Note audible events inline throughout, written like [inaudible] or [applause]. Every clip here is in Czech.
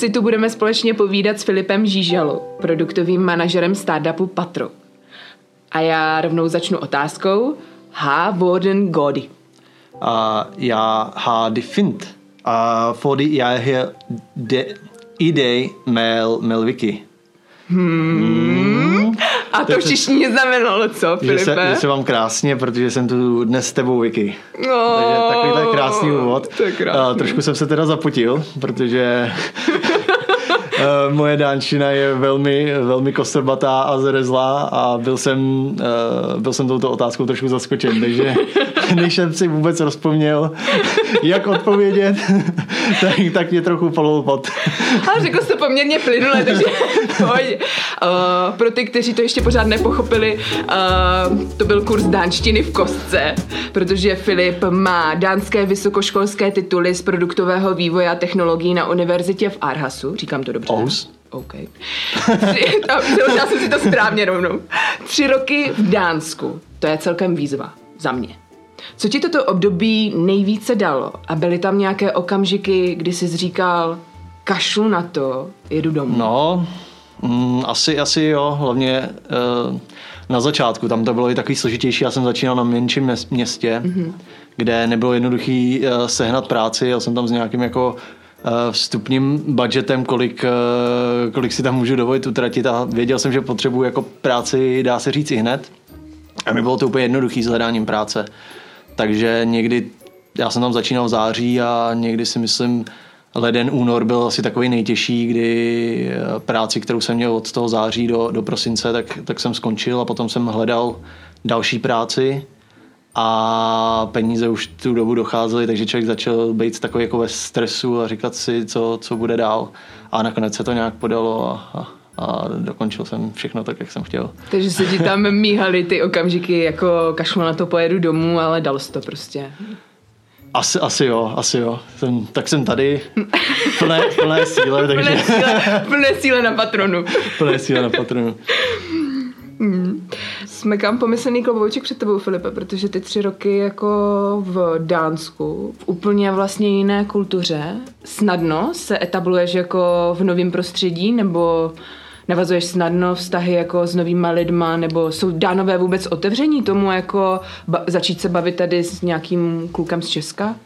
si tu budeme společně povídat s Filipem Žížalou, produktovým manažerem startupu Patro. A já rovnou začnu otázkou. Ha, worden Godi. Uh, jag har det fint. Uh, fordi jeg har det idé med, med Wiki. Hmm. A to všichni znamenalo co, Že se, Filipe? že se vám krásně, protože jsem tu dnes s tebou, Wiki. No, Takže takovýhle krásný úvod. To je krásný. A trošku jsem se teda zapotil, protože moje dánčina je velmi, velmi kostrbatá a zrezlá a byl jsem, eh, byl jsem touto otázkou trošku zaskočen, takže [laughs] než jsem si vůbec rozpomněl, jak odpovědět, [laughs] tak, tak mě trochu polul pot. Ale řekl jsi to poměrně plynule, takže [laughs] pojď. Uh, pro ty, kteří to ještě pořád nepochopili, uh, to byl kurz dánštiny v kostce, protože Filip má dánské vysokoškolské tituly z produktového vývoje a technologií na univerzitě v Aarhusu. Říkám to dobře. Aarhus. OK. Tři, to, přeložila jsem si to správně rovnou. Tři roky v Dánsku. To je celkem výzva. Za mě. Co ti toto období nejvíce dalo? A byly tam nějaké okamžiky, kdy jsi říkal, kašlu na to, jedu domů. No, mm, asi, asi jo, hlavně uh, na začátku, tam to bylo i takový složitější, já jsem začínal na menším měs- městě, mm-hmm. kde nebylo jednoduchý uh, sehnat práci, já jsem tam s nějakým jako uh, vstupním budgetem, kolik, kolik si tam můžu dovolit utratit a věděl jsem, že potřebuji jako práci, dá se říct i hned. A mi bylo to úplně jednoduchý s hledáním práce. Takže někdy, já jsem tam začínal v září a někdy si myslím, leden, únor byl asi takový nejtěžší, kdy eh, práci, kterou jsem měl od toho září do, do prosince, tak, tak jsem skončil a potom jsem hledal další práci a peníze už tu dobu docházely, takže člověk začal být takový jako ve stresu a říkat si, co, co bude dál. A nakonec se to nějak podalo a, a, a dokončil jsem všechno tak, jak jsem chtěl. Takže se ti tam [laughs] míhaly ty okamžiky, jako kašlu na to, pojedu domů, ale dal jsi to prostě. Asi, asi jo, asi jo. Jsem, tak jsem tady, plné, plné síle, [laughs] takže Plné síle, plné síle na patronu. plné síle na patronu. Smekám pomyslný klobouček před tebou, Filipe, protože ty tři roky jako v Dánsku, v úplně vlastně jiné kultuře, snadno se etabluješ jako v novém prostředí, nebo navazuješ snadno vztahy jako s novýma lidma, nebo jsou dánové vůbec otevření tomu jako ba- začít se bavit tady s nějakým klukem z Česka?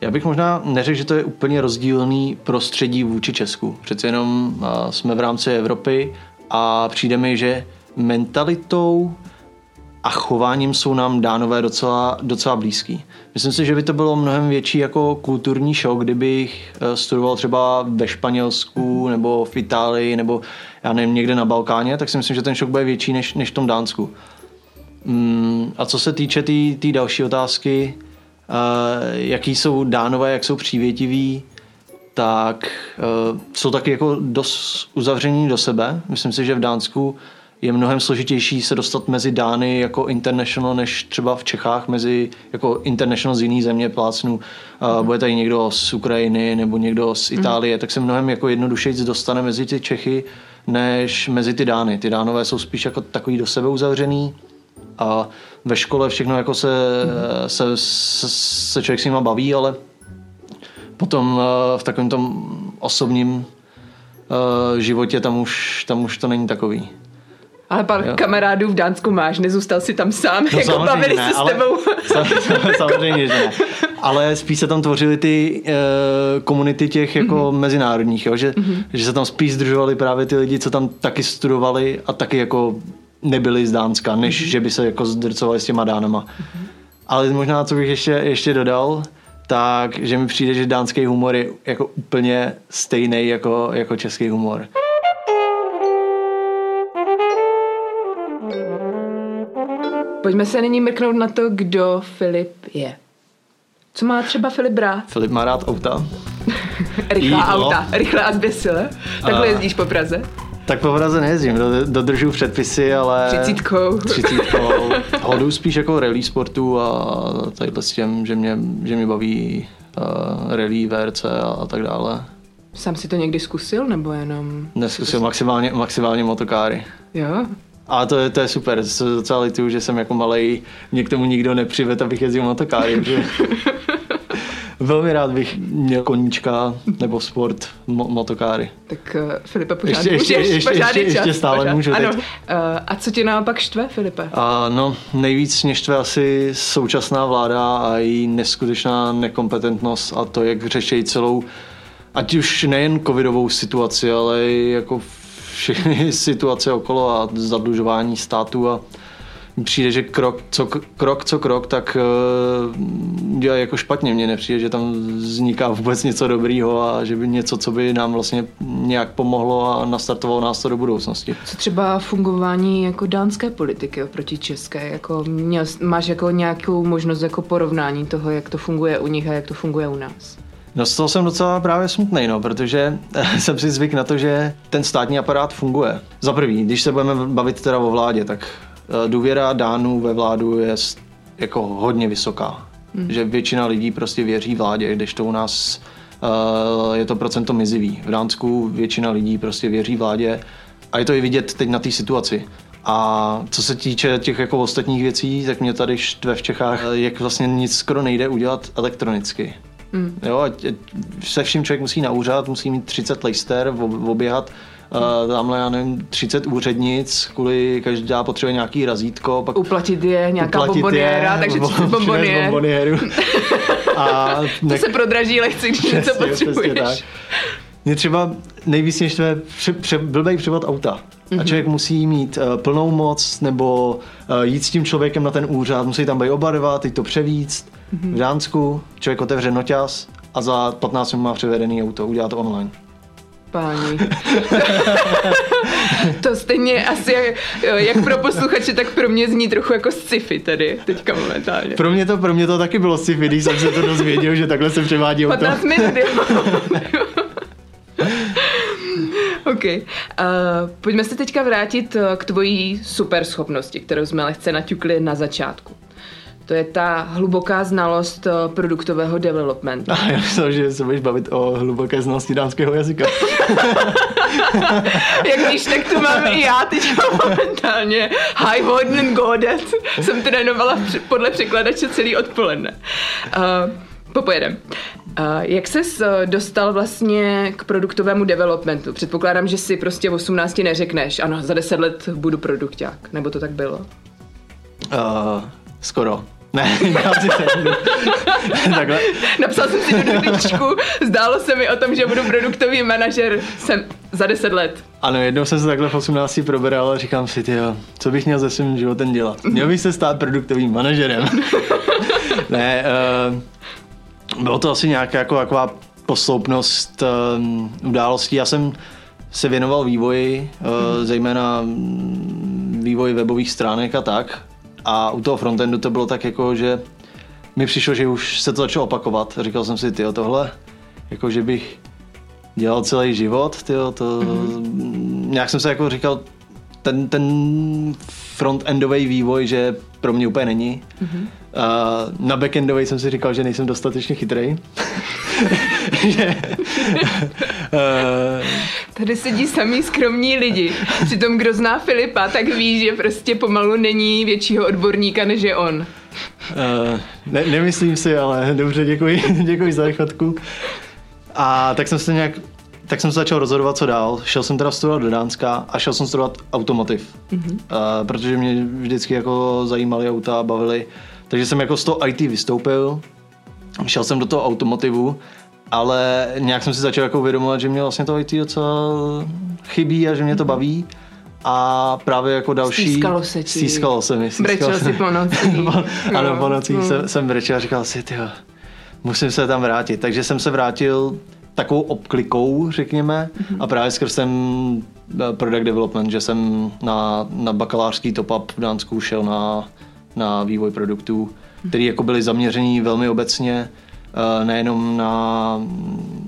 Já bych možná neřekl, že to je úplně rozdílný prostředí vůči Česku. Přece jenom jsme v rámci Evropy a přijde mi, že mentalitou a chováním jsou nám dánové docela, docela blízký. Myslím si, že by to bylo mnohem větší jako kulturní šok, kdybych eh, studoval třeba ve Španělsku nebo v Itálii nebo já nevím, někde na Balkáně, tak si myslím, že ten šok bude větší než, než v tom Dánsku. Mm, a co se týče té tý, tý další otázky, uh, jaký jsou dánové, jak jsou přívětiví, tak uh, jsou taky jako dost uzavření do sebe. Myslím si, že v Dánsku je mnohem složitější se dostat mezi Dány jako international, než třeba v Čechách mezi jako international z jiný země plácnu. Uh, bude tady někdo z Ukrajiny nebo někdo z Itálie, mm. tak se mnohem jako jednodušeji dostane mezi ty Čechy, než mezi ty Dány. Ty Dánové jsou spíš jako takový do sebe uzavřený a ve škole všechno jako se, mm. se, se, se člověk s nima baví, ale potom eh, v takovém tom osobním eh, životě tam už, tam už to není takový. Ale pár Jo. kamarádů v Dánsku máš, nezůstal si tam sám, No, jako bavili ne, se s tebou. [laughs] Sa- Samozřejmě, že ne. Ale spíš se tam tvořily ty uh, komunity těch jako Mhm. mm-hmm. mezinárodních, jo? Že, mm-hmm. že se tam spíš združovali právě ty lidi, co tam taky studovali a taky jako nebyli z Dánska, než mm-hmm. že by se jako zdrcovali s těma Dánama. Mm-hmm. Ale možná, co bych ještě, ještě dodal, tak, že mi přijde, že dánský humor je jako úplně stejný jako, jako český humor. Pojďme se nyní mrknout na to, kdo Filip je. Co má třeba Filip brát? Filip má rád auta. [laughs] Rychlá Jídlo. auta, rychle a zběsile. Takhle A- jezdíš po Praze? Tak po Praze nejezdím, do- dodržuju předpisy, ale... Třicítkou. [laughs] Třicítkou. Hodu spíš jako rally sportu a tadyhle s tím, že mě, že mě baví uh, rally, VRC a, a tak dále. Sám si to někdy zkusil, nebo jenom... Neskusil maximálně, maximálně motokáry. Jo? A to je, to je super, se docela lituju, že jsem jako malej, mě k tomu nikdo nepřived, abych jezdil motokáry, protože [laughs] velmi rád bych měl koníčka nebo sport, mo- motokáry. Tak uh, Filipe, pořád Ještě- ještě- můžeš, ještě- pořád ještě- je čas, ještě stále pořád. můžu teď. Ano. Uh, a co tě naopak štve, Filipe? A no, nejvíc mě štve asi současná vláda a její neskutečná nekompetentnost a to, jak řeší celou, ať už nejen covidovou situaci, ale i jako všechny [laughs] situace okolo a zadlužování státu a přijde, že krok co krok, co krok tak uh, dělají jako špatně. Mně nepřijde, že tam vzniká vůbec něco dobrýho a že by něco, co by nám vlastně nějak pomohlo a nastartovalo nás to do budoucnosti. Co třeba fungování jako dánské politiky oproti české? Jako měl, máš jako nějakou možnost jako porovnání toho, jak to funguje u nich a jak to funguje u nás? No z toho jsem docela právě smutný, no, protože [laughs] jsem si zvyk na to, že ten státní aparát funguje. Za prvý, když se budeme bavit teda o vládě, tak eh, důvěra Dánů ve vládu je jako hodně vysoká. Hmm. Že většina lidí prostě věří vládě, když to u nás uh, je to procento mizivý. V Dánsku většina lidí prostě věří vládě a je to i vidět teď na té situaci. A co se týče těch jako ostatních věcí, tak mě tady štve v Čechách, eh, jak vlastně nic skoro nejde udělat elektronicky. Mm. Jo, se vším člověk musí na úřad, musí mít 30 lejster, ob- oběhat uh, tamhle, já nevím, 30 úřednic, kvůli každá potřebuje nějaký razítko, pak Uplatit je nějaká uplatit bomboniéra, je, takže bo- 30 přinést bomboniér. bomboniéru. [laughs] A To ne- se prodraží lehce, když něco Přesně, přesně potřebuješ. tak. Mě třeba nejvíc mě štve pře, pře, blbej převod auta. A člověk musí mít uh, plnou moc nebo uh, jít s tím člověkem na ten úřad, musí tam být oba dva, teď to převíct. V Dánsku člověk otevře noťaz a za 15 minut má převedený auto, udělá to online. Páni. [laughs] to stejně asi jak, jak pro posluchače, tak pro mě zní trochu jako sci-fi tady, teďka momentálně. Pro mě to, pro mě to taky bylo sci-fi, když jsem se to dozvěděl, že takhle se převádí auto. 15 minut, jo. [laughs] OK. Uh, pojďme se teďka vrátit uh, k tvojí super schopnosti, kterou jsme lehce naťukli na začátku. To je ta hluboká znalost uh, produktového developmentu. A [laughs] já myslel, že se budeš bavit o hluboké znalosti dánského jazyka. [laughs] Jak víš, tak to mám i já teď momentálně. High Warden Godet jsem trénovala podle překladače celý odpoledne. Uh, popojedem. Uh, jak ses uh, dostal vlastně k produktovému developmentu? Předpokládám, že si prostě v 18 neřekneš, ano, za 10 let budu produkták, nebo to tak bylo? Uh, skoro. [laughs] Ne, já si srandu. [laughs] Takhle. Napsal jsem si do zdálo se mi o tom, že budu produktový manažer jsem za 10 let. Ano, jednou jsem se takhle v 18 proberal a říkám si, tyjo, co bych měl se svým životem dělat? Měl bych se stát produktovým manažerem. [laughs] ne, uh, bylo to asi nějaká jako taková posloupnost um, událostí. Já jsem se věnoval vývoji, uh, zejména mm, vývoji webových stránek a tak. A u toho frontendu to bylo tak jako, že mi přišlo, že už se to začalo opakovat. Říkal jsem si, tyjo, tohle, jako že bych dělal celý život, tyjo, to mm-hmm. nějak jsem se jako říkal, ten, ten front-endový vývoj, že pro mě úplně není. Mm-hmm. Uh, na backendový jsem si říkal, že nejsem dostatečně chytrý. [laughs] že, uh, [laughs] Tady sedí samý skromní lidi. Přitom kdo zná Filipa, tak ví, že prostě pomalu není většího odborníka, než je on. Uh, ne, nemyslím si, ale dobře, děkuji, [laughs] děkuji za rychlotku. A tak jsem se nějak, tak jsem se začal rozhodovat, co dál. Šel jsem teda studovat do Dánska a šel jsem studovat automotiv. Mm-hmm. Uh, protože mě vždycky jako zajímaly auta a bavily. Takže jsem jako z toho IT vystoupil, šel jsem do toho automotivu, ale nějak jsem si začal jako uvědomovat, že mě vlastně to IT docela chybí a že mě to baví. A právě jako další... Stýskalo se ti. Stýskalo se mi. stýskalo Brečel si po nocích. [laughs] ano, No. po nocích Mm. jsem, jsem brečel a říkal si, tyjo, musím se tam vrátit. Takže jsem se vrátil takovou obklikou, řekněme, Mhm. a právě skrz ten eh, product development, že jsem na, na bakalářský top-up v Dánsku šel na, na vývoj produktů, který jako byly zaměřený velmi obecně, eh, nejenom na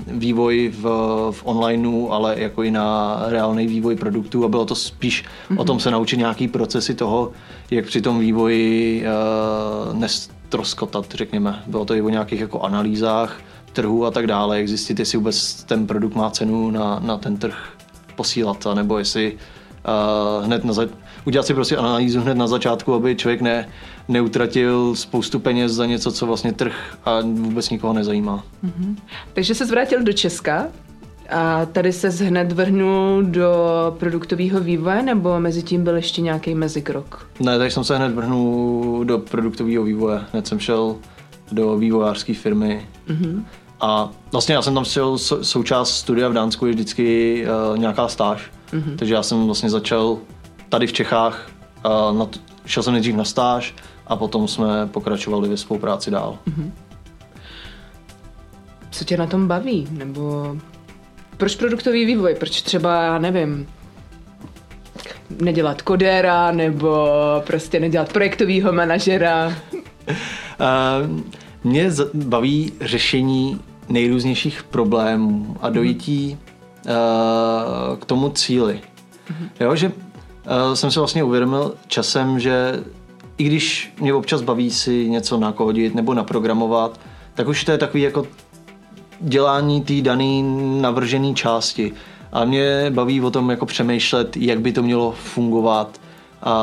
vývoj v, v onlineu, ale jako i na reálný vývoj produktů a bylo to spíš o tom se naučit nějaký procesy toho, jak při tom vývoji uh, nestroskotat, řekněme. Bylo to i o nějakých jako analýzách trhu a tak dále, jak zjistit, jestli vůbec ten produkt má cenu na, na ten trh posílat, nebo jestli uh, hned na za, udělat si prostě analýzu hned na začátku, aby člověk ne, neutratil spoustu peněz za něco, co vlastně trh a vůbec nikoho nezajímá. Mm-hmm. Takže se zvrátil do Česka a tady se hned vrhnul do produktového vývoje, nebo mezi tím byl ještě nějaký mezikrok? Ne, tady jsem se hned vrhnul do produktového vývoje. Hned jsem šel do vývojářské firmy. Mm-hmm. A vlastně já jsem tam šel součást studia v Dánsku je vždycky uh, nějaká stáž. Mm-hmm. Takže já jsem vlastně začal tady v Čechách, uh, na šel jsem nejdřív na stáž a potom jsme pokračovali ve spolupráci dál. Mm-hmm. Co tě na tom baví? Nebo proč produktový vývoj? Proč třeba, já nevím, nedělat kodéra nebo prostě nedělat projektového manažera? uh, [laughs] mě baví řešení nejrůznějších problémů a dojítí uh, k tomu cíli. Mm-hmm. Jo, že uh, jsem se vlastně uvědomil časem, že i když mě občas baví si něco nakodit nebo naprogramovat, tak už to je takový jako dělání té dané navržené části. A mě baví o tom jako přemýšlet, jak by to mělo fungovat a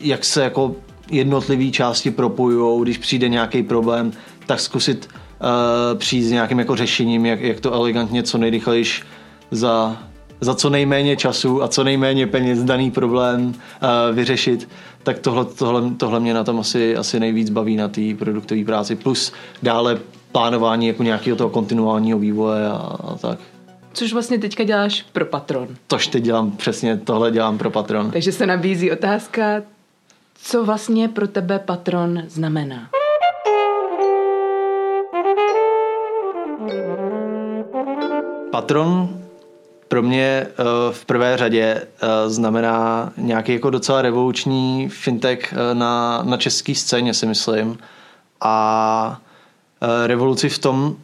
jak se jako jednotlivé části propojují, když přijde nějaký problém, tak zkusit uh, přijít s nějakým jako řešením, jak, jak to elegantně co nejrychlejš za, za co nejméně času a co nejméně peněz daný problém uh, vyřešit, tak tohle, tohle, tohle mě na tom asi, asi nejvíc baví na té produktové práci. Plus dále plánování jako nějakého toho kontinuálního vývoje a, a tak. Což vlastně teďka děláš pro Patron. Tož teď dělám, přesně tohle dělám pro Patron. Takže se nabízí otázka, co vlastně pro tebe Patron znamená? Patron pro mě eh, v prvé řadě eh, znamená nějaký jako docela revoluční fintech eh, na, na české scéně, si myslím. A revoluci v tom,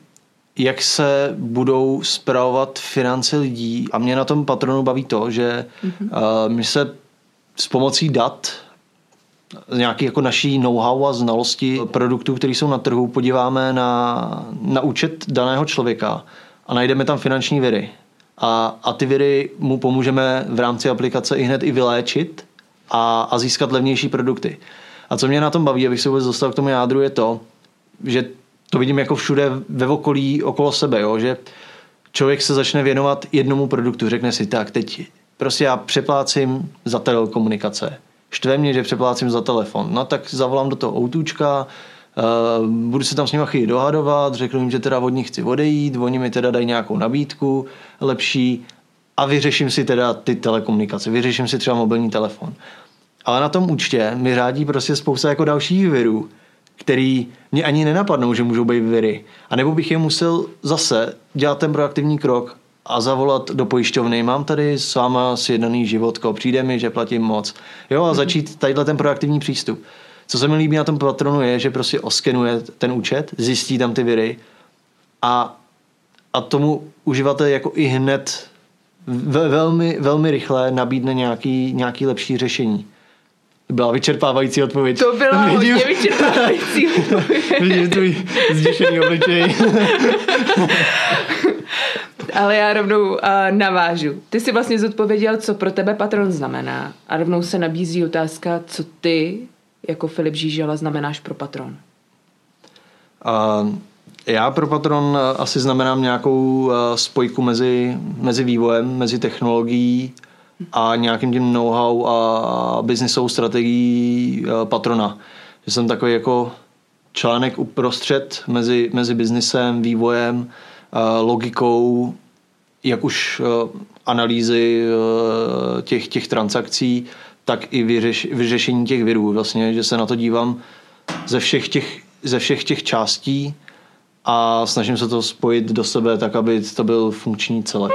jak se budou zpravovat finance lidí. A mě na tom patronu baví to, že mm-hmm. my se s pomocí dat nějaký jako naší know-how a znalosti produktů, které jsou na trhu, podíváme na, na účet daného člověka a najdeme tam finanční viry. A, a ty viry mu pomůžeme v rámci aplikace i hned i vyléčit a, a získat levnější produkty. A co mě na tom baví, abych se vůbec dostal k tomu jádru, je to, že to vidím jako všude ve okolí okolo sebe, jo? že člověk se začne věnovat jednomu produktu, řekne si tak, teď prostě já přeplácím za telekomunikace. Štve mě, že přeplácím za telefon. No tak zavolám do toho outučka, Uh, budu se tam s nimi chvíli dohadovat, řeknu jim, že teda od nich chci odejít, oni mi teda dají nějakou nabídku lepší a vyřeším si teda ty telekomunikace, vyřeším si třeba mobilní telefon. Ale na tom účtě mi řádí prostě spousta jako dalších virů, který mě ani nenapadnou, že můžou být viry. A nebo bych je musel zase dělat ten proaktivní krok a zavolat do pojišťovny, mám tady s váma sjednaný životko, přijde mi, že platím moc. Jo, a začít tadyhle ten proaktivní přístup. Co se mi líbí na tom patronu je, že prostě oskenuje ten účet, zjistí tam ty viry a, a tomu uživatel jako i hned ve, velmi, velmi rychle nabídne nějaký, nějaký lepší řešení. Byla vyčerpávající odpověď. To byla [laughs] Vidím, hodně vyčerpávající [laughs] odpověď. Vidím tvůj zděšený obličej. [laughs] Ale já rovnou uh, navážu. Ty si vlastně zodpověděl, co pro tebe patron znamená. A rovnou se nabízí otázka, co ty jako Filip Žížela znamenáš pro patron. Uh, já pro patron asi znamenám nějakou uh, spojku mezi, mezi vývojem, mezi technologií a nějakým tím know-how a biznisovou strategií uh, patrona. Že jsem takový jako článek uprostřed mezi, mezi biznisem, vývojem, uh, logikou, jak už analýzy těch, těch transakcí, tak i vyřeš, vyřešení těch virů. Vlastně, že se na to dívám ze všech těch, ze všech těch částí a snažím se to spojit do sebe tak, aby to byl funkční celek.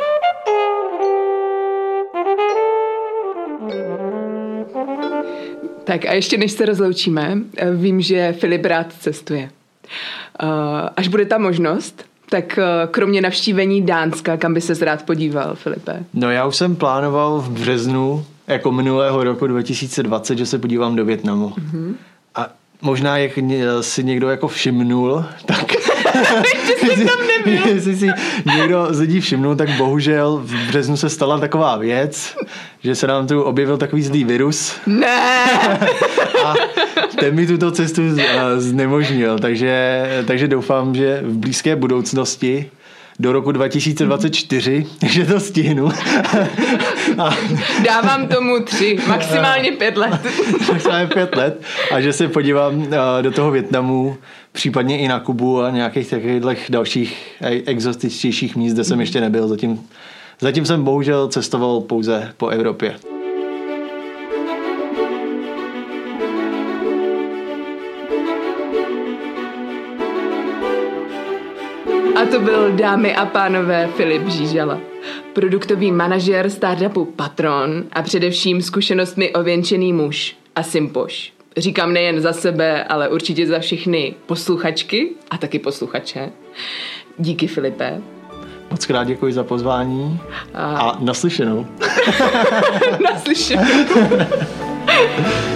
Tak a ještě než se rozloučíme, vím, že Filip rád cestuje. Eh, až bude ta možnost, tak eh, kromě navštívení Dánska, kam by se rád podíval, Filipe? No já už jsem plánoval v březnu, jako minulého roku 2020, že se podívám do Větnamu. Mm-hmm. A možná, jak si někdo jako všimnul, tak. [laughs] [laughs] Jestli si někdo z lidí všimnul, tak bohužel v březnu se stala taková věc, že se nám tu objevil takový zlý virus. Ne! [laughs] A ten mi tuto cestu znemožnil, takže, takže doufám, že v blízké budoucnosti do roku 2024, [laughs] že to stihnu. A... Dávám tomu tři, maximálně pět let. [laughs] maximálně pět let a že se podívám do toho Větnamu, případně i na Kubu a nějakých takových dalších e, exotičtějších míst, kde jsem ještě nebyl. Zatím, zatím jsem bohužel cestoval pouze po Evropě. To byl, dámy a pánové, Filip Žížala. Produktový manažer startupu Patron a především zkušenostmi ověnčený muž a Simpoš. Říkám nejen za sebe, ale určitě za všechny posluchačky a taky posluchače. Díky Filipe. Moc krát děkuji za pozvání a, a naslyšenou. [laughs] naslyšenou. [laughs]